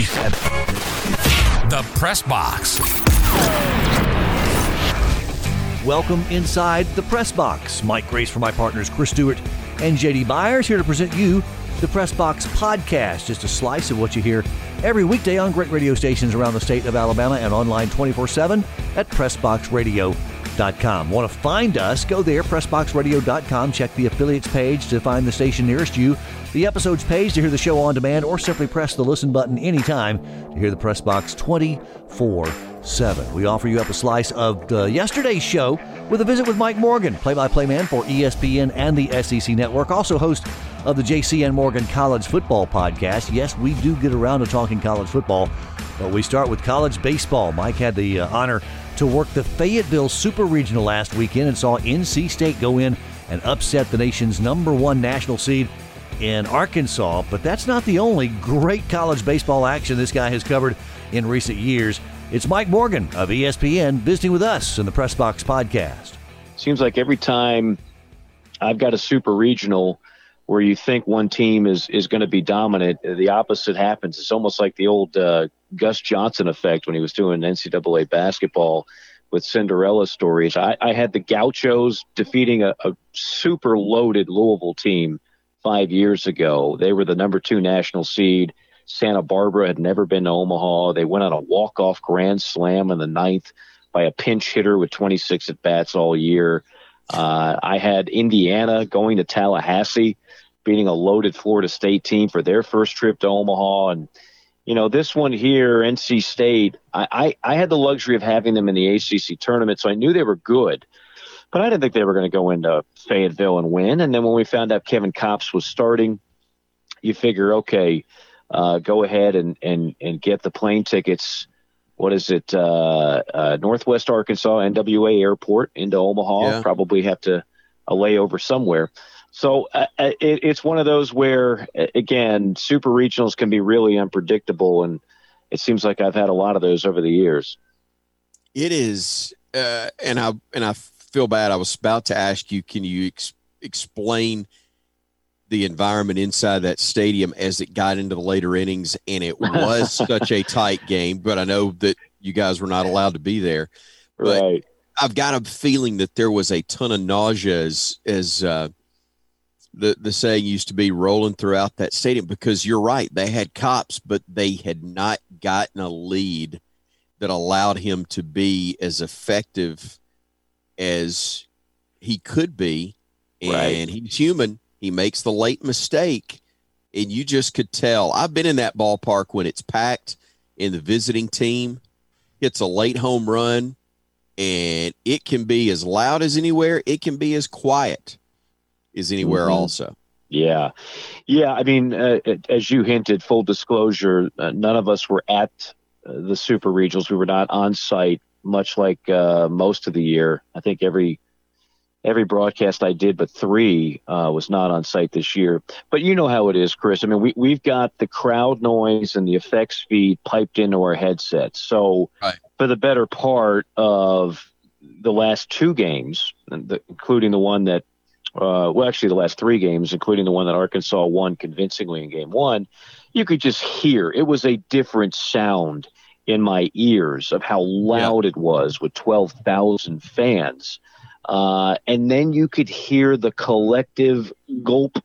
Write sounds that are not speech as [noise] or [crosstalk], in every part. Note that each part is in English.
The Press Box. Welcome inside the Press Box. Mike Grace for my partners Chris Stewart and JD Byers here to present you the Press Box podcast, just a slice of what you hear every weekday on great radio stations around the state of Alabama and online 24 7 at PressBoxRadio.com. Want to find us? Go there, PressBoxRadio.com. Check the affiliates page to find the station nearest you, the episodes page to hear the show on demand, or simply press the listen button anytime to hear the Press Box 24 7. We offer you up a slice of uh, yesterday's show with a visit with Mike Morgan, play by play man for ESPN and the SEC Network, also host of the JC and Morgan College Football Podcast. Yes, we do get around to talking college football, but we start with college baseball. Mike had the uh, honor to work the Fayetteville Super Regional last weekend and saw NC State go in and upset the nation's number one national seed in Arkansas. But that's not the only great college baseball action this guy has covered in recent years. It's Mike Morgan of ESPN visiting with us in the Press Box podcast. Seems like every time I've got a super regional where you think one team is is going to be dominant, the opposite happens. It's almost like the old uh, Gus Johnson effect when he was doing NCAA basketball with Cinderella stories. I, I had the Gauchos defeating a, a super loaded Louisville team five years ago. They were the number two national seed Santa Barbara had never been to Omaha. They went on a walk-off grand slam in the ninth by a pinch hitter with 26 at bats all year. Uh, I had Indiana going to Tallahassee, beating a loaded Florida State team for their first trip to Omaha. And, you know, this one here, NC State, I, I, I had the luxury of having them in the ACC tournament, so I knew they were good. But I didn't think they were going to go into Fayetteville and win. And then when we found out Kevin Kopps was starting, you figure, okay, uh, go ahead and, and, and get the plane tickets. What is it? Uh, uh, Northwest Arkansas NWA Airport into Omaha. Yeah. Probably have to a layover somewhere. So uh, uh, it, it's one of those where, again, super regionals can be really unpredictable, and it seems like I've had a lot of those over the years. It is, uh, and I and I feel bad. I was about to ask you, can you ex- explain? the environment inside that stadium as it got into the later innings, and it was [laughs] such a tight game. But I know that you guys were not allowed to be there. But right. I've got a feeling that there was a ton of nausea as, as uh, the the saying used to be rolling throughout that stadium because you're right. They had Kopps but they had not gotten a lead that allowed him to be as effective as he could be. And right. he's human he makes the late mistake, and you just could tell. I've been in that ballpark when it's packed and the visiting team hits a late home run, and it can be as loud as anywhere, it can be as quiet as anywhere, mm-hmm. also. Yeah. Yeah. I mean, uh, as you hinted, full disclosure, uh, none of us were at uh, the Super Regionals. We were not on site, much like uh, most of the year. I think every every broadcast I did, but three uh, was not on site this year. But you know how it is, Chris. I mean, we, we've got the crowd noise and the effects feed piped into our headsets. So right. for the better part of the last two games, including the one that, uh, well, actually the last three games, including the one that Arkansas won convincingly in game one, you could just hear it was a different sound in my ears of how loud yeah. it was with 12,000 fans. Uh, and then you could hear the collective gulp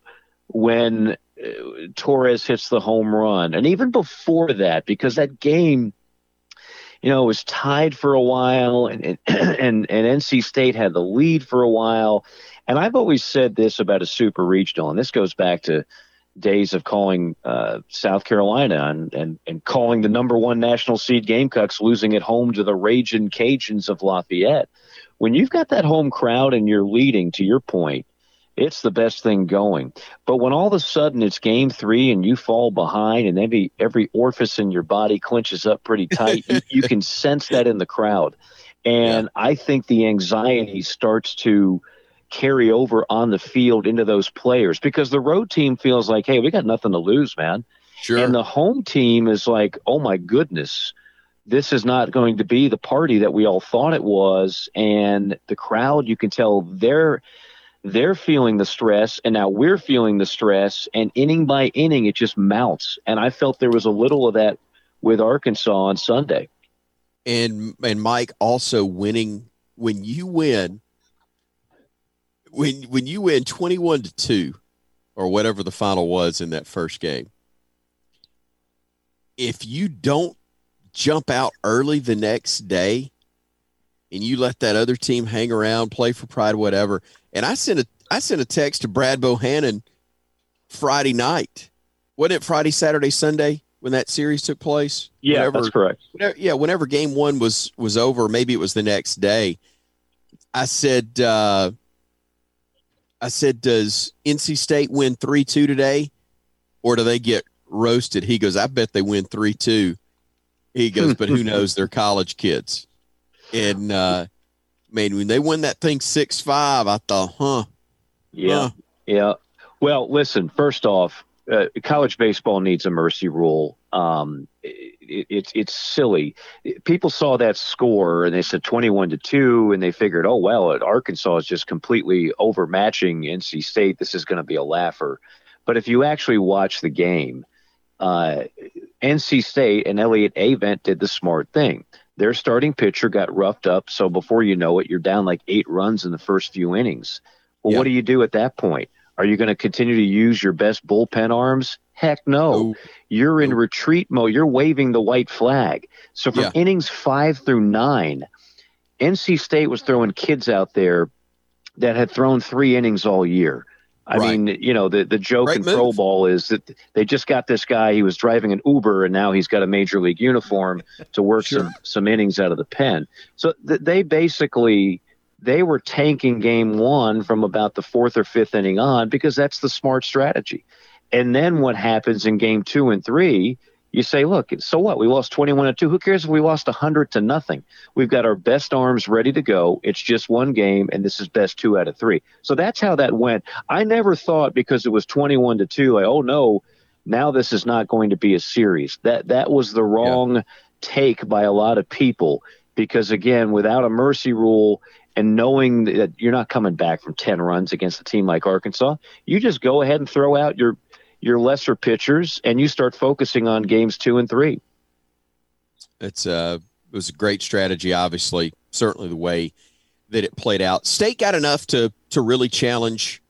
when uh, Torres hits the home run. And even before that, because that game, you know, was tied for a while and, and, [clears throat] and, and NC State had the lead for a while. And I've always said this about a super regional, and this goes back to days of calling uh, South Carolina and, and, and calling the number one national seed Gamecocks losing at home to the Raging Cajuns of Lafayette when you've got that home crowd and you're leading, to your point, it's the best thing going. But when all of a sudden it's game three and you fall behind and every every orifice in your body clenches up pretty tight, you, you, can sense that in the crowd. [laughs] And yeah. I think the anxiety starts to carry over on the field into those players because the road team feels like, hey, we got nothing to lose, man. Sure. And the home team is like, oh my goodness this is not going to be the party that we all thought it was and the crowd you can tell they're they're feeling the stress and now we're feeling the stress and inning by inning it just mounts and i felt there was a little of that with Arkansas on Sunday. And and Mike also winning when you win when when you win 21 to 2 or whatever the final was in that first game. If you don't jump out early the next day and you let that other team hang around, play for pride, whatever. And I sent a I sent a text to Brad Bohannon Friday night. Wasn't it Friday, Saturday, Sunday when that series took place? Yeah, whenever, that's correct. Whenever, yeah, whenever game one was was over, maybe it was the next day. I said, uh, I said, does NC State win three two today, or do they get roasted? He goes, I bet they win three two. He goes, but who [laughs] knows? They're college kids. And uh man, when they won that thing six five, I thought, huh. Yeah. Huh. Yeah. Well, listen, first off, uh, college baseball needs a mercy rule. Um, it, it, it's silly. People saw that score and they said 21 to 2, and they figured, oh, well, Arkansas is just completely overmatching NC State. This is going to be a laugher. But if you actually watch the game, uh, NC State and Elliott Avent did the smart thing. Their starting pitcher got roughed up, so before you know it, you're down like eight runs in the first few innings. Well, what do you do at that point? Are you going to continue to use your best bullpen arms? Heck no. Oh. You're in oh. retreat mode. You're waving the white flag. So from yeah. innings five through nine, NC State was throwing kids out there that had thrown three innings all year. I right. mean, you know, the, the joke right in move. pro ball is that they just got this guy. He was driving an Uber, and now he's got a major league uniform to work sure. some some innings out of the pen. So th- they basically they were tanking game one from about the fourth or fifth inning on because that's the smart strategy. And then what happens in game two and three? you say, look, so what? We lost 21 to 2. Who cares if we lost 100 to nothing? We've got our best arms ready to go. It's just one game, and this is best two out of three. So that's how that went. I never thought because it was 21 to 2, like, oh no, now this is not going to be a series. That that was the wrong yeah. take by a lot of people because again, without a mercy rule and knowing that you're not coming back from 10 runs against a team like Arkansas, you just go ahead and throw out your your lesser pitchers and you start focusing on games two and three. It's uh, it was a great strategy, obviously, certainly the way that it played out. State got enough to to really challenge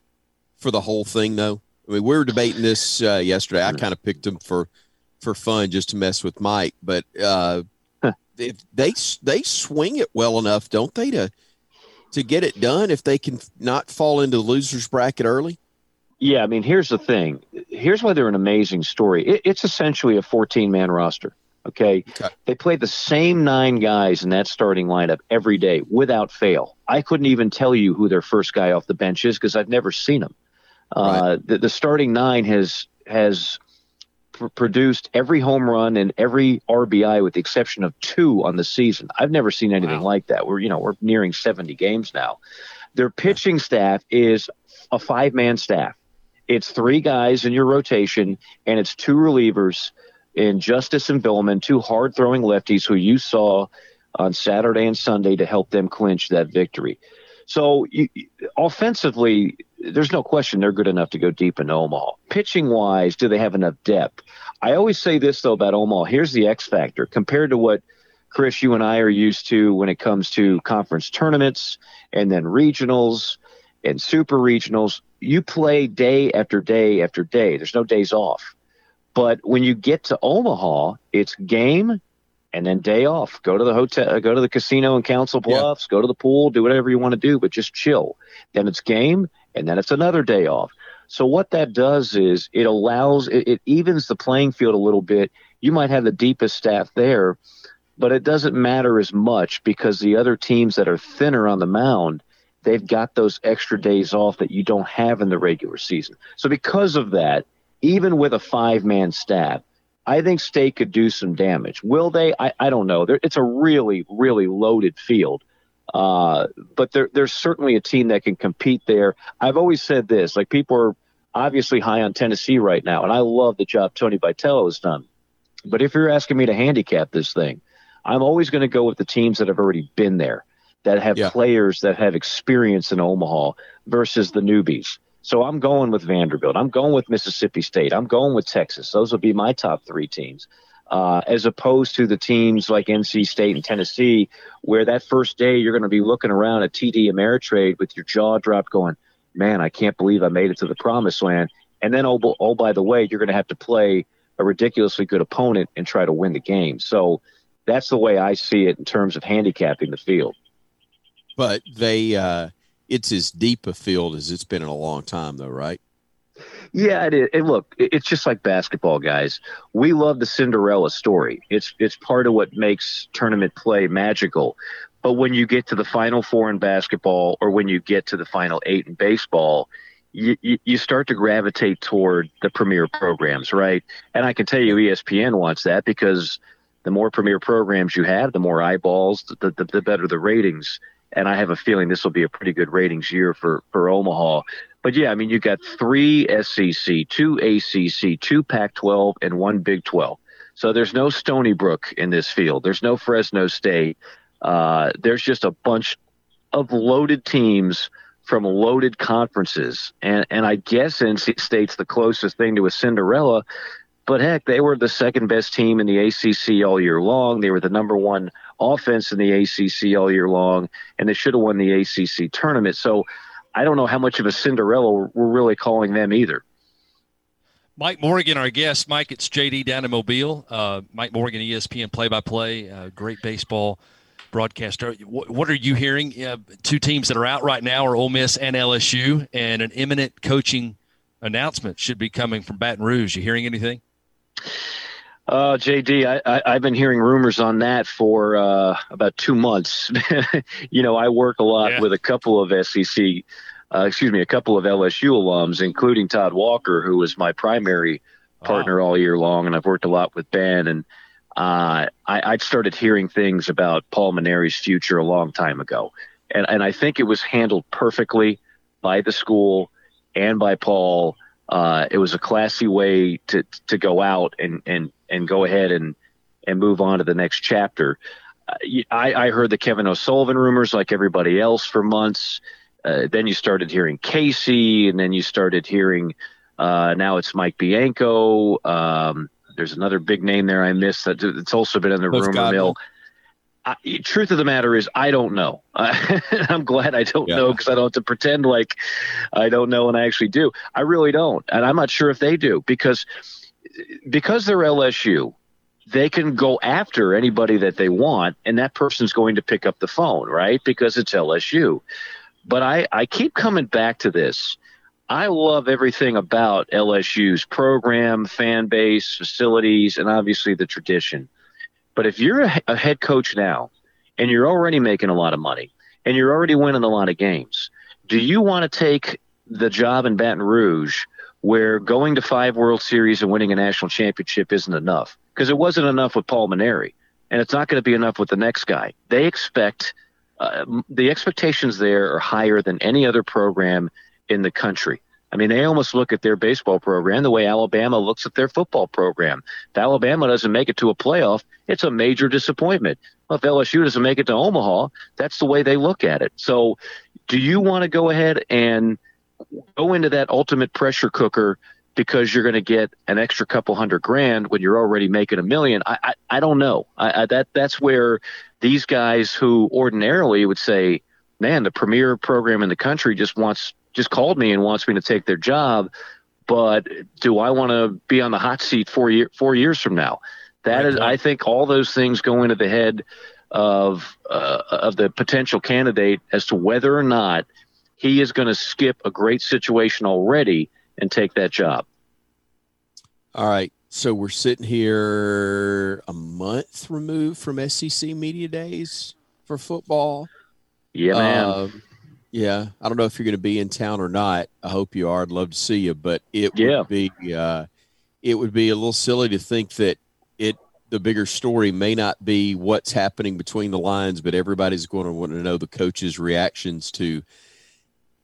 for the whole thing, though. I mean, we were debating this uh, yesterday. I kind of picked them for for fun just to mess with Mike, but uh, they they they swing it well enough, don't they, to to get it done if they can not fall into the losers bracket early? Yeah, I mean, here's the thing. Here's why they're an amazing story. It, it's essentially a 14 man roster. Okay? okay. They play the same nine guys in that starting lineup every day without fail. I couldn't even tell you who their first guy off the bench is because I've never seen him. Uh, right. Uh, the, the starting nine has has pr- produced every home run and every RBI with the exception of two on the season. I've never seen anything wow. like that. We're you know we're nearing 70 games now. Their pitching staff is a five man staff. It's three guys in your rotation, and it's two relievers in Justice and Villaman, two hard throwing lefties who you saw on Saturday and Sunday to help them clinch that victory. So you, offensively, there's no question they're good enough to go deep in Omaha. Pitching wise, do they have enough depth? I always say this though about Omaha. Here's the X factor compared to what Chris, you and I are used to when it comes to conference tournaments and then regionals and super regionals you play day after day after day. There's no days off. But when you get to Omaha, it's game and then day off. Go to the hotel, go to the casino in Council Bluffs, yeah. go to the pool, do whatever you want to do, but just chill. Then it's game and then it's another day off. So what that does is it allows it, it evens the playing field a little bit. You might have the deepest staff there, but it doesn't matter as much because the other teams that are thinner on the mound they've got those extra days off that you don't have in the regular season. So because of that, even with a five man staff, I think State could do some damage. Will they? I, I don't know. They're, it's a really, really loaded field. Uh, but there, there's certainly a team that can compete there. I've always said this, like people are obviously high on Tennessee right now, and I love the job Tony Vitello has done. But if you're asking me to handicap this thing, I'm always going to go with the teams that have already been there that have yeah. players that have experience in Omaha versus the newbies. So I'm going with Vanderbilt. I'm going with Mississippi State. I'm going with Texas. Those will be my top three teams. uh, as opposed to the teams like NC State and Tennessee, where that first day you're going to be looking around at TD Ameritrade with your jaw dropped, going, "Man, I can't believe I made it to the promised land." And then, oh, oh by the way, you're going to have to play a ridiculously good opponent and try to win the game. So that's the way I see it in terms of handicapping the field. But they, uh, it's as deep a field as it's been in a long time, though, right? Yeah, it is. And look, it's just like basketball, guys. We love the Cinderella story. It's it's part of what makes tournament play magical. But when you get to the Final Four in basketball, or when you get to the Final Eight in baseball, you, you start to gravitate toward the premier programs, right? And I can tell you, ESPN wants that because the more premier programs you have, the more eyeballs, the, the, the better the ratings. And I have a feeling this will be a pretty good ratings year for, for Omaha. But yeah, I mean, you got three SEC, two ACC, two Pac 12, and one Big 12. So there's no Stony Brook in this field. There's no Fresno State. Uh, there's just a bunch of loaded teams from loaded conferences. And, and I guess NC State's the closest thing to a Cinderella. But heck, they were the second best team in the ACC all year long. They were the number one offense in the ACC all year long, and they should have won the ACC tournament. So I don't know how much of a Cinderella we're really calling them either. Mike Morgan, our guest. Mike, it's JD down in Mobile. Uh, Mike Morgan, ESPN play-by-play, uh, great baseball broadcaster. What, what are you hearing? Uh, two teams that are out right now are Ole Miss and LSU, and an imminent coaching announcement should be coming from Baton Rouge. You hearing anything? Uh, JD, I, I, have been hearing rumors on that for uh, about two months. [laughs] you know, I work a lot yeah. with a couple of SEC, uh, excuse me, a couple of LSU alums, including Todd Walker, who was my primary partner wow. all year long, and I've worked a lot with Ben. And uh, I, I started hearing things about Paul Mainieri's future a long time ago, and and I think it was handled perfectly by the school and by Paul. Uh, it was a classy way to to go out and and and go ahead and and move on to the next chapter. Uh, I, I heard the Kevin O'Sullivan rumors like everybody else for months. Uh, then you started hearing Casey, and then you started hearing uh, now it's Mike Bianco. Um, there's another big name there I missed that it's also been in the rumor Godwin. mill. I, truth of the matter is, I don't know. [laughs] I'm glad I don't yeah. know because I don't have to pretend like I don't know and I actually do. I really don't, and I'm not sure if they do because because they're LSU. They can go after anybody that they want, and that person's going to pick up the phone, right? Because it's LSU. But I, I keep coming back to this. I love everything about LSU's program, fan base, facilities, and obviously the tradition. But if you're a, a head coach now and you're already making a lot of money and you're already winning a lot of games, do you want to take the job in Baton Rouge where going to five World Series and winning a national championship isn't enough? Because it wasn't enough with Paul Mainieri, and it's not going to be enough with the next guy. They expect uh, the expectations there are higher than any other program in the country. I mean, they almost look at their baseball program the way Alabama looks at their football program. If Alabama doesn't make it to a playoff, it's a major disappointment. If LSU doesn't make it to Omaha, that's the way they look at it. So, do you want to go ahead and go into that ultimate pressure cooker because you're going to get an extra couple hundred grand when you're already making a million? I I, I don't know. I, I, that that's where these guys who ordinarily would say, "Man, the premier program in the country just wants just called me and wants me to take their job. But do I want to be on the hot seat four year four years from now? That right, is, I think, all those things go into the head of uh, of the potential candidate as to whether or not he is going to skip a great situation already and take that job. All right. So we're sitting here a month removed from SEC media days for football. Yeah, man. Um, yeah, I don't know if you're going to be in town or not. I hope you are. I'd love to see you, but it yeah. would be uh, it would be a little silly to think that it the bigger story may not be what's happening between the lines, but everybody's going to want to know the coach's reactions to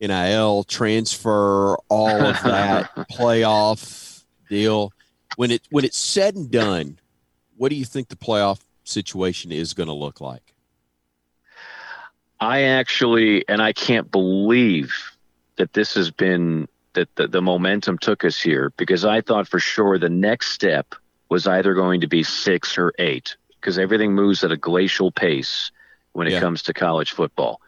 NIL transfer, all of that [laughs] playoff deal. When it when it's said and done, what do you think the playoff situation is going to look like? I actually, and I can't believe that this has been that the, the momentum took us here because I thought for sure the next step was either going to be six or eight because everything moves at a glacial pace when it Yeah. comes to college football.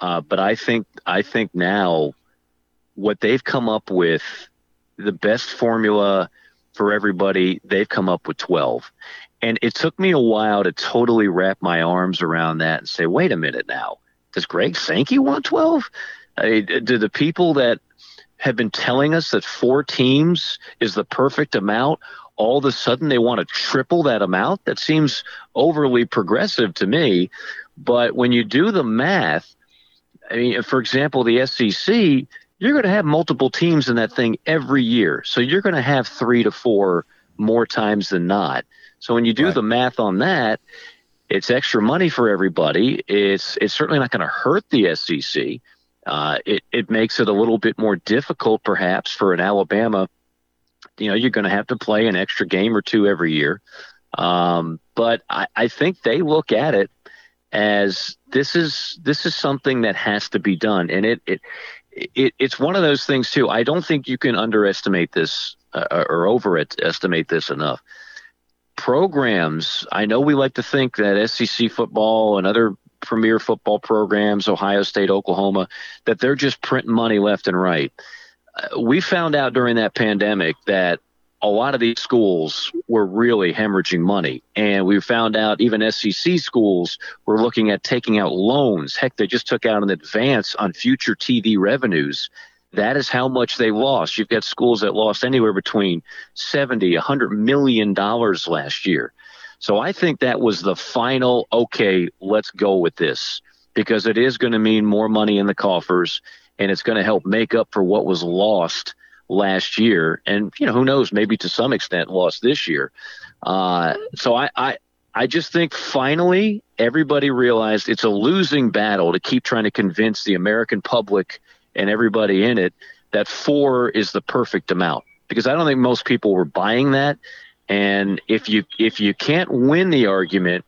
Uh, but I think I think now what they've come up with, the best formula for everybody, they've come up with 12. And it took me a while to totally wrap my arms around that and say, wait a minute now, does Greg Sankey want 12? I do the people that have been telling us that four teams is the perfect amount, all of a sudden they want to triple that amount? That seems overly progressive to me. But when you do the math, I mean, for example, the SEC, you're going to have multiple teams in that thing every year. So you're going to have three to four more times than not. So when you do Right. the math on that, it's extra money for everybody. It's it's certainly not going to hurt the SEC. Uh, it it makes it a little bit more difficult, perhaps, for an Alabama. You know, you're going to have to play an extra game or two every year. Um, but I, I think they look at it as this is this is something that has to be done, and it it, it it's one of those things too. I don't think you can underestimate this uh, or overestimate this enough. Programs, I know we like to think that SEC football and other premier football programs, Ohio State, Oklahoma, that they're just printing money left and right. Uh, we found out during that pandemic that a lot of these schools were really hemorrhaging money. And we found out even SEC schools were looking at taking out loans. Heck, they just took out an advance on future TV revenues. That is how much they lost. You've got schools that lost anywhere between 70, 100 million dollars last year. So I think that was the final, okay, let's go with this because it is going to mean more money in the coffers and it's going to help make up for what was lost last year. And, you know, who knows, maybe to some extent lost this year. Uh, so I, I, I just think finally everybody realized it's a losing battle to keep trying to convince the American public and everybody in it that four is the perfect amount because I don't think most people were buying that. And if you if you can't win the argument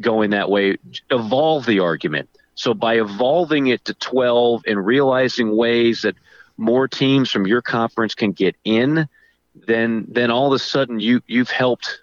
going that way, evolve the argument. So by evolving it to 12 and realizing ways that more teams from your conference can get in, then then all of a sudden you you've helped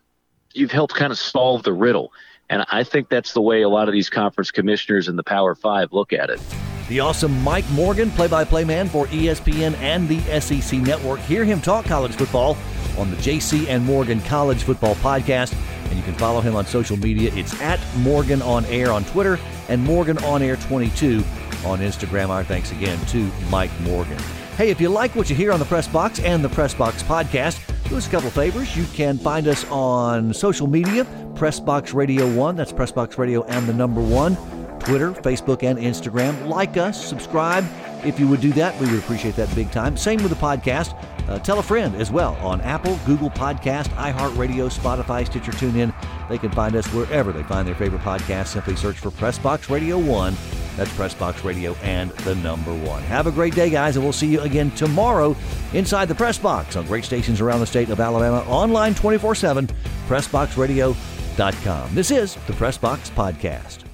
you've helped kind of solve the riddle. And I think that's the way a lot of these conference commissioners in the Power Five look at it. The awesome Mike Morgan, play by play man for ESPN and the SEC Network. Hear him talk college football on the JC and Morgan College Football Podcast. And you can follow him on social media. It's at Morgan On Air on Twitter and Morgan On Air 22 on Instagram. Our thanks again to Mike Morgan. Hey, if you like what you hear on the Press Box and the Press Box Podcast, do us a couple favors. You can find us on social media, Pressbox Radio 1. That's Pressbox Radio and the number one. Twitter, Facebook, and Instagram. Like us, subscribe. If you would do that, we would appreciate that big time. Same with the podcast. Uh, tell a friend as well on Apple, Google Podcast, iHeartRadio, Spotify, Stitcher, TuneIn. They can find us wherever they find their favorite podcast. Simply search for Pressbox Radio 1. That's Pressbox Radio and the number one. Have a great day, guys, and we'll see you again tomorrow inside the Press Box on great stations around the state of Alabama, online 24 7, PressBoxRadio.com. This is the Press Box Podcast.